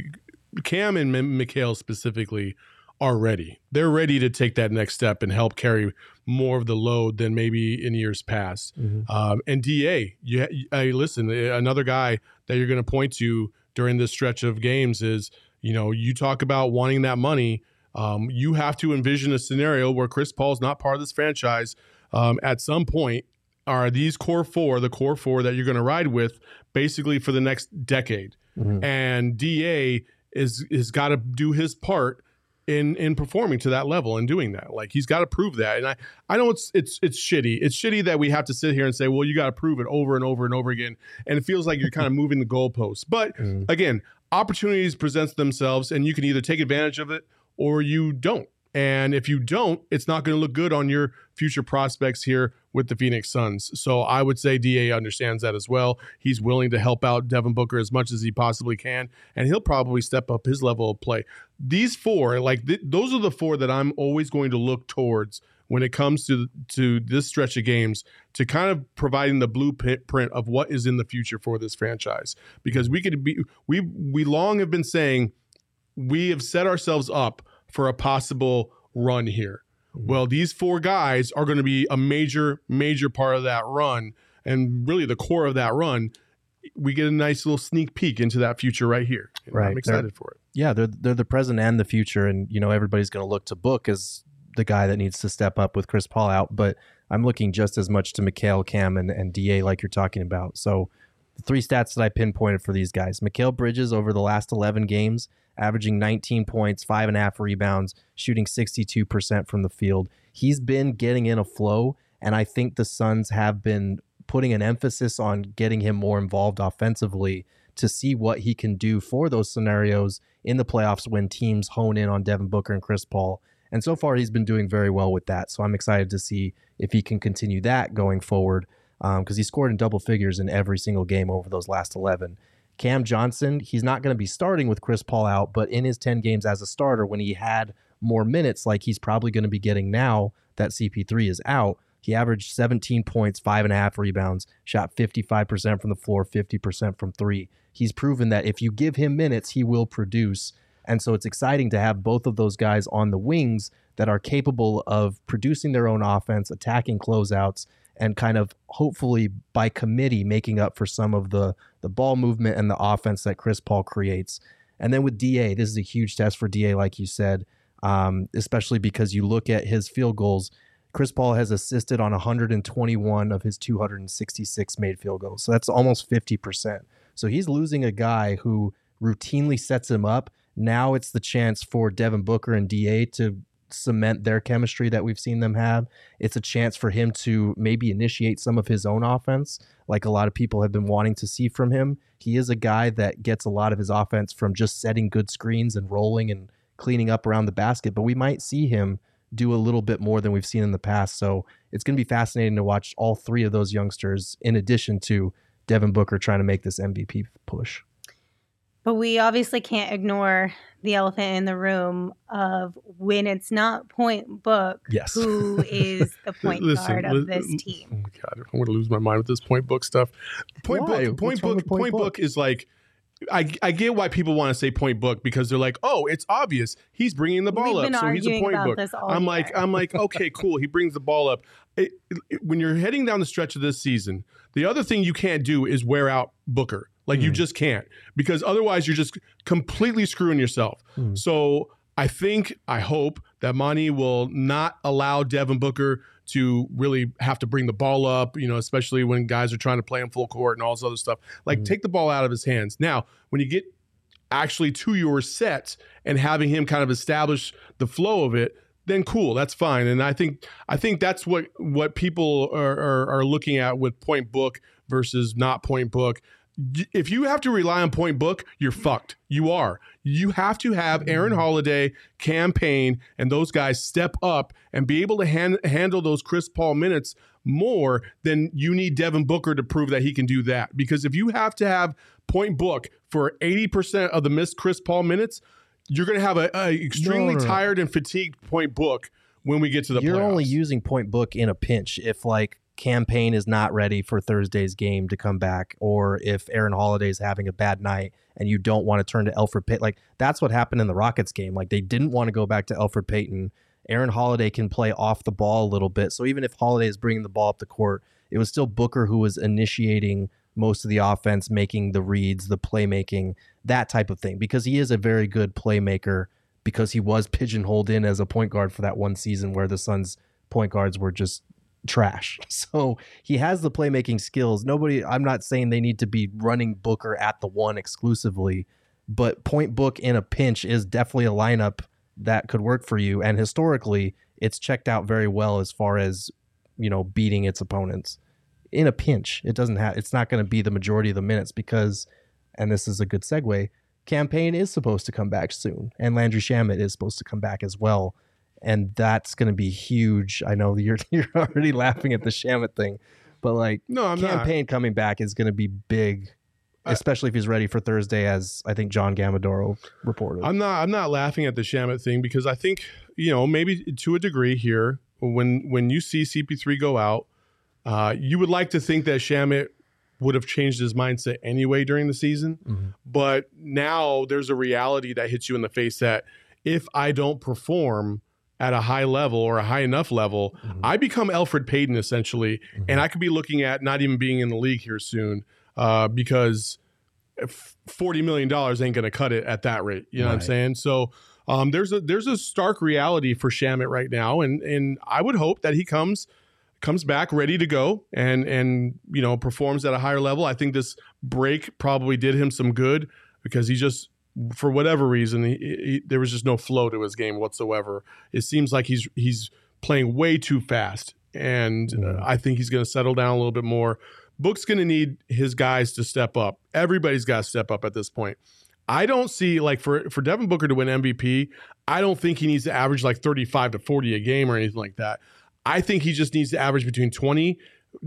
Cam and M- Mikal specifically are ready. They're ready to take that next step and help carry more of the load than maybe in years past. Um, and Da, you, I listen. Another guy that you're going to point to during this stretch of games is, you know, you talk about wanting that money. Um, you have to envision a scenario where Chris Paul's not part of this franchise. Um, at some point, are these core four the core four that you're going to ride with basically for the next decade? Mhm. And Da is has got to do his part in in performing to that level and doing that. Like he's got to prove that. And I I know it's it's it's shitty. It's shitty that we have to sit here and say, well, you got to prove it over and over and over again. And it feels like you're kind of moving the goalposts. But Mhm. again, opportunities present themselves, and you can either take advantage of it or you don't. And if you don't, it's not going to look good on your future prospects here with the Phoenix Suns. So I would say DA understands that as well. He's willing to help out Devin Booker as much as he possibly can, and he'll probably step up his level of play. These four, like th- those are the four that I'm always going to look towards when it comes to to this stretch of games to kind of providing the blueprint of what is in the future for this franchise because we could be we we long have been saying we have set ourselves up for a possible run here. Mm-hmm. Well, these four guys are going to be a major, major part of that run, and really the core of that run. We get a nice little sneak peek into that future right here. And Right. I'm excited for it. Yeah, they're they're the present and the future, and you know everybody's going to look to Book as the guy that needs to step up with Chris Paul out. But I'm looking just as much to Mikal, Cam, and, and Da like you're talking about. So the three stats that I pinpointed for these guys: Mikal Bridges over the last 11 games, averaging 19 points, five and a half rebounds, shooting 62% from the field. He's been getting in a flow, and I think the Suns have been putting an emphasis on getting him more involved offensively to see what he can do for those scenarios in the playoffs when teams hone in on Devin Booker and Chris Paul. And so far, he's been doing very well with that. So I'm excited to see if he can continue that going forward um, because he scored in double figures in every single game over those last 11. Cam Johnson, he's not going to be starting with Chris Paul out, but in his 10 games as a starter, when he had more minutes, like he's probably going to be getting now that CP3 is out, he averaged 17 points, five and a half rebounds, shot 55% from the floor, 50% from three. He's proven that if you give him minutes, he will produce. And so it's exciting to have both of those guys on the wings that are capable of producing their own offense, attacking closeouts, and kind of hopefully by committee making up for some of the the ball movement and the offense that Chris Paul creates. And then with DA, this is a huge test for DA, like you said, um, especially because you look at his field goals. Chris Paul has assisted on 121 of his 266 made field goals. So that's almost 50%. So he's losing a guy who routinely sets him up. Now it's the chance for Devin Booker and DA to cement their chemistry that we've seen them have. It's a chance for him to maybe initiate some of his own offense, like a lot of people have been wanting to see from him. He is a guy that gets a lot of his offense from just setting good screens and rolling and cleaning up around the basket, but we might see him do a little bit more than we've seen in the past. So it's going to be fascinating to watch all three of those youngsters in addition to Devin Booker trying to make this MVP push. But we obviously can't ignore the elephant in the room of when it's not point book, Yes. who is the point Listen, guard of li- this mm, team. Oh my god, I'm going to lose my mind with this point book stuff. Point Why? book, point book, point point book? book is like. I, I get why people want to say point book because they're like, oh, it's obvious he's bringing the ball We've up, so he's a point book. this all I'm like. I'm like, okay, cool. He brings the ball up. It- it- when you're heading down the stretch of this season, the other thing you can't do is wear out Booker. Like you hmm. just can't because otherwise you're just completely screwing yourself. Hmm. So I think, I hope that Monty will not allow Devin Booker to really have to bring the ball up, you know, especially when guys are trying to play in full court and all this other stuff. Like hmm. take the ball out of his hands. Now, when you get actually to your set and having him kind of establish the flow of it, then cool, that's fine. And I think I think that's what what people are, are, are looking at with point book versus not point book. If you have to rely on point book, you're fucked. You are. You have to have Aaron Holiday, Cam Payne, and those guys step up and be able to han- handle those Chris Paul minutes more than you need Devin Booker to prove that he can do that. Because if you have to have point book for 80% of the missed Chris Paul minutes, you're going to have a, a extremely No, no, no. tired and fatigued point book when we get to the You're playoffs. only using point book in a pinch if like Cam Payne is not ready for Thursday's game to come back, or if Aaron Holiday is having a bad night and you don't want to turn to Elfrid Payton. Like that's what happened in the Rockets game. Like they didn't want to go back to Elfrid Payton. Aaron Holiday can play off the ball a little bit. So even if Holiday is bringing the ball up the court, it was still Booker who was initiating most of the offense, making the reads, the playmaking, that type of thing, because he is a very good playmaker because he was pigeonholed in as a point guard for that one season where the Suns point guards were just trash. So he has the playmaking skills. Nobody, I'm not saying they need to be running Booker at the one exclusively, but point book in a pinch is definitely a lineup that could work for you. And historically, it's checked out very well as far as, you know, beating its opponents in a pinch. It doesn't have, it's not going to be the majority of the minutes because, and this is a good segue, Cam Payne is supposed to come back soon. And Landry Shamet is supposed to come back as well. And that's going to be huge. I know you're you're already laughing at the Shamet thing, but like No, I'm not. Cam Payne coming back is going to be big, I- especially if he's ready for Thursday, as I think John Gambadoro reported. I'm not. I'm not laughing at the Shamet thing because I think you know maybe to a degree here when when you see CP3 go out, uh, you would like to think that Shamet would have changed his mindset anyway during the season. Mhm. But now there's a reality that hits you in the face that if I don't perform at a high level or a high enough level, Mhm. I become Elfrid Payton essentially, Mhm. and I could be looking at not even being in the league here soon uh, because forty million dollars ain't going to cut it at that rate. You know what I'm saying? So um, there's a there's a stark reality for Shamet right now, and and I would hope that he comes comes back ready to go and and you know performs at a higher level. I think this break probably did him some good because he just for whatever reason he, he, there was just no flow to his game whatsoever. It seems like he's he's playing way too fast, and uh, Mhm. I think he's going to settle down a little bit more. Book's going to need his guys to step up. Everybody's got to step up at this point. I don't see like for for Devin Booker to win MVP. I don't think he needs to average like 35 to 40 a game or anything like that. I think he just needs to average between 20,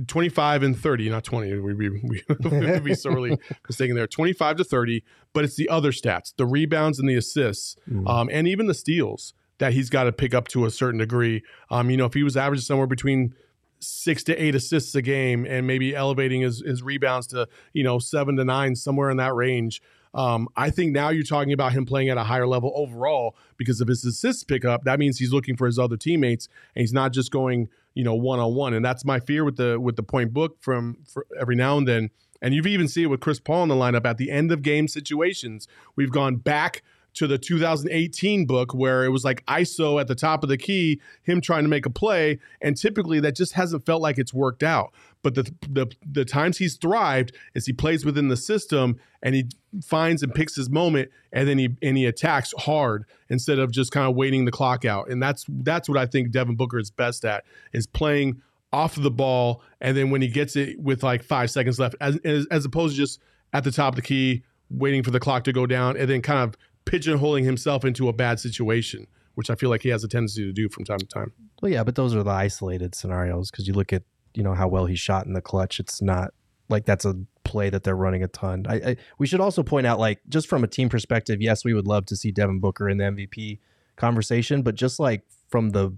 25 and 30, not 20. We'd be, we would be sorely mistaken there. 25 to 30, but it's the other stats, the rebounds and the assists, Mhm. um, and even the steals that he's got to pick up to a certain degree. Um, you know, if he was averaging somewhere between six to eight assists a game and maybe elevating his, his rebounds to, you know, seven to nine, somewhere in that range. Um, I think now you're talking about him playing at a higher level overall because of his assists pickup. That means he's looking for his other teammates and he's not just going, you know, one on one. And that's my fear with the with the point book from every now and then. And you've even seen it with Chris Paul in the lineup at the end of game situations. We've gone back to the 2018 book where it was like ISO at the top of the key, him trying to make a play, and typically that just hasn't felt like it's worked out. But the the the times he's thrived is he plays within the system and he finds and picks his moment and then he and he attacks hard instead of just kind of waiting the clock out. And that's that's what I think Devin Booker is best at is playing off of the ball and then when he gets it with like 5 seconds left as as, as opposed to just at the top of the key waiting for the clock to go down and then kind of pigeonholing himself into a bad situation, which I feel like he has a tendency to do from time to time. Well, yeah, but those are the isolated scenarios because you look at you know how well he shot in the clutch. It's not like that's a play that they're running a ton. I, I we should also point out like just from a team perspective, yes, we would love to see Devin Booker in the MVP conversation, but just like from the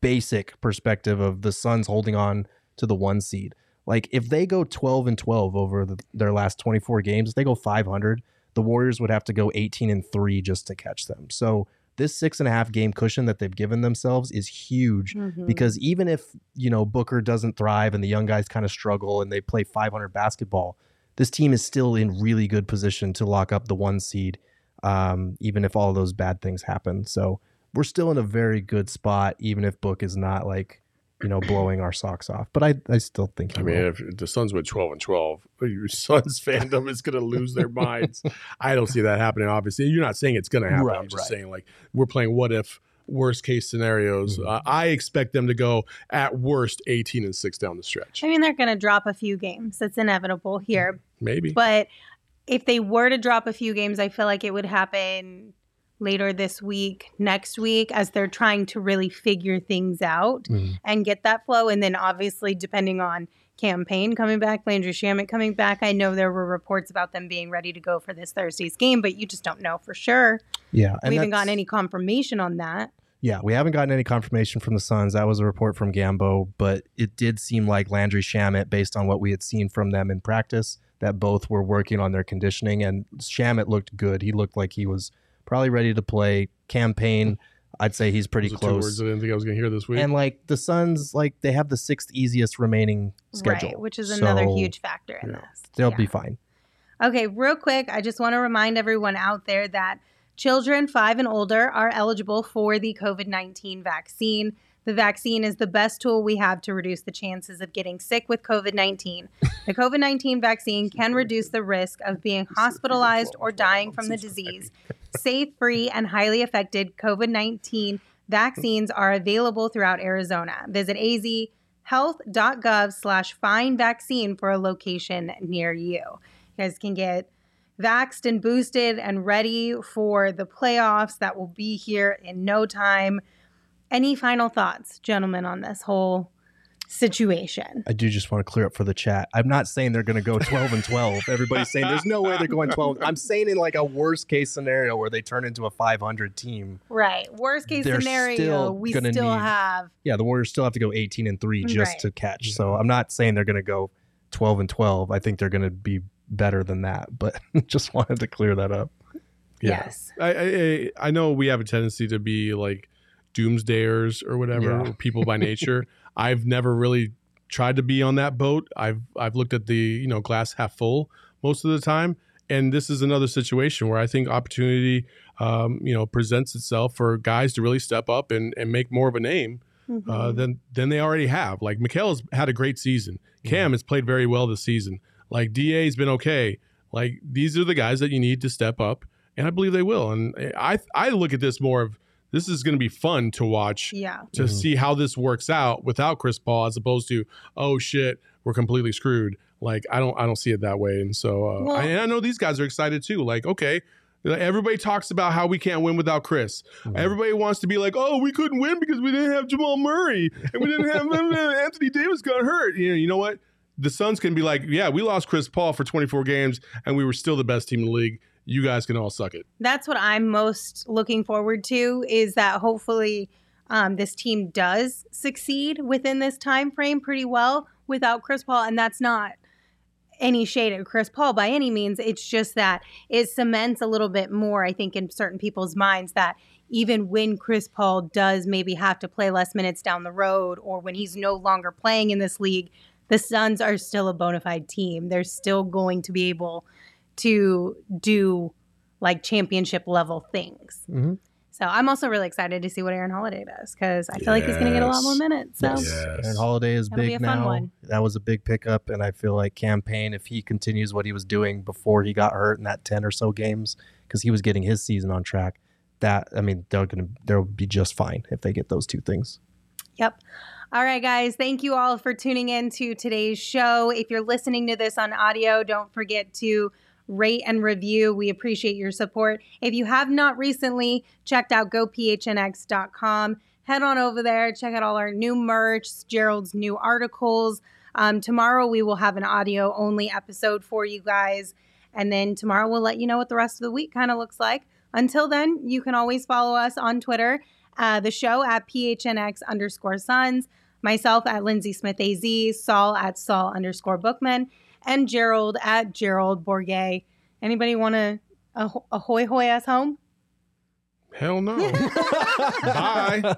basic perspective of the Suns holding on to the one seed, like if they go 12 and 12 over the, their last 24 games, if they go 500, the Warriors would have to go 18 and three just to catch them. So this six and a half game cushion that they've given themselves is huge Mhm. because even if you know Booker doesn't thrive and the young guys kind of struggle and they play 500 basketball, this team is still in really good position to lock up the one seed, um, even if all of those bad things happen. So we're still in a very good spot, even if Book is not like you know blowing our socks off. But I, I still think he I mean, will. if the Suns went 12 and 12, your Suns fandom is going to lose their minds. I don't see that happening, obviously. You're not saying it's going to happen. Right, I'm just right. saying, like, we're playing what if worst case scenarios. Mhm. Uh, I expect them to go at worst 18 and 6 down the stretch. I mean, they're going to drop a few games. It's inevitable here. Maybe. But if they were to drop a few games, I feel like it would happen later this week, next week, as they're trying to really figure things out Mhm. and get that flow. And then obviously, depending on Cam Payne coming back, Landry Shamet coming back, I know there were reports about them being ready to go for this Thursday's game, but you just don't know for sure. yeah, and we haven't gotten any confirmation on that. Yeah, we haven't gotten any confirmation from the Suns. That was a report from Gambo, but it did seem like Landry Shamet, based on what we had seen from them in practice, that both were working on their conditioning. And Shamet looked good. He looked like he was probably ready to play. Cam Payne, I'd say he's pretty Those are two words close. I didn't think I was going to hear this week. And like the Suns, like they have the sixth easiest remaining schedule, Right, which is another So huge factor in yeah, this. They'll Yeah. be fine. Okay, real quick, I just want to remind everyone out there that children five and older are eligible for the COVID 19 vaccine. The vaccine is the best tool we have to reduce the chances of getting sick with COVID 19. The COVID 19 vaccine can reduce the risk of being hospitalized or dying from the disease. Safe, free, and highly effective COVID 19 vaccines are available throughout Arizona. Visit azhealth.gov slash find vaccine for a location near you. You guys can get vaxxed and boosted and ready for the playoffs that will be here in no time. Any final thoughts, gentlemen, on this whole situation? I do just want to clear up for the chat. I'm not saying they're going to go 12 and 12. Everybody's saying there's no way they're going 12. I'm saying in like a worst case scenario where they turn into a 500 team. Right. Worst case They're scenario, still we still need- have Yeah, the Warriors still have to go 18 and 3 just Right. to catch. So I'm not saying they're going to go 12 and 12. I think they're going to be better than that, but just wanted to clear that up. Yeah. yes. I, I I know we have a tendency to be like doomsdayers or whatever, Yeah. or people by nature. I've never really tried to be on that boat. I've I've looked at the you know glass half full most of the time, and this is another situation where I think opportunity um, you know presents itself for guys to really step up and and make more of a name Mm-hmm. uh, than than they already have. Like Mikal's had a great season. Cam has played very well this season. Like Da's been okay. Like these are the guys that you need to step up, and I believe they will. And I I look at this more of this is going to be fun to watch yeah. to see how this works out without Chris Paul, as opposed to oh shit, we're completely screwed. Like I don't I don't see it that way, and so uh, Well- I, and I know these guys are excited too. Like okay. Everybody talks about how we can't win without Chris. Everybody wants to be like, "Oh, we couldn't win because we didn't have Jamal Murray and we didn't have Anthony Davis got hurt." You know, you know what? The Suns can be like, "Yeah, we lost Chris Paul for 24 games and we were still the best team in the league. You guys can all suck it." That's what I'm most looking forward to is that hopefully um, this team does succeed within this time frame pretty well without Chris Paul, and that's not any shade at Chris Paul by any means. It's just that it cements a little bit more, I think, in certain people's minds that even when Chris Paul does maybe have to play less minutes down the road or when he's no longer playing in this league, the Suns are still a bona fide team. They're still going to be able to do like championship level things. Mhm. So I'm also really excited to see what Aaron Holiday does because I feel like he's going to get a lot more minutes. So Yes. Aaron Holiday is That'll be big a fun now. one. That was a big pickup, and I feel like Cam Payne if he continues what he was doing before he got hurt in that ten or so games, because he was getting his season on track. That I mean, they're gonna they'll be just fine if they get those two things. Yep. All right, guys. Thank you all for tuning in to today's show. If you're listening to this on audio, don't forget to rate and review. We appreciate your support. If you have not recently checked out gophnx.com, head on over there, check out all our new merch, Gerald's new articles. Um, tomorrow we will have an audio only episode for you guys. And then tomorrow we'll let you know what the rest of the week kind of looks like. Until then, you can always follow us on Twitter, uh, the show at PHNX underscore Suns, myself at Lindsay Smith AZ, Saul at Saul underscore Bookman, and Gerald at Gerald Bourguet. Anybody want to ahoy hoy us home? Hell no. Bye.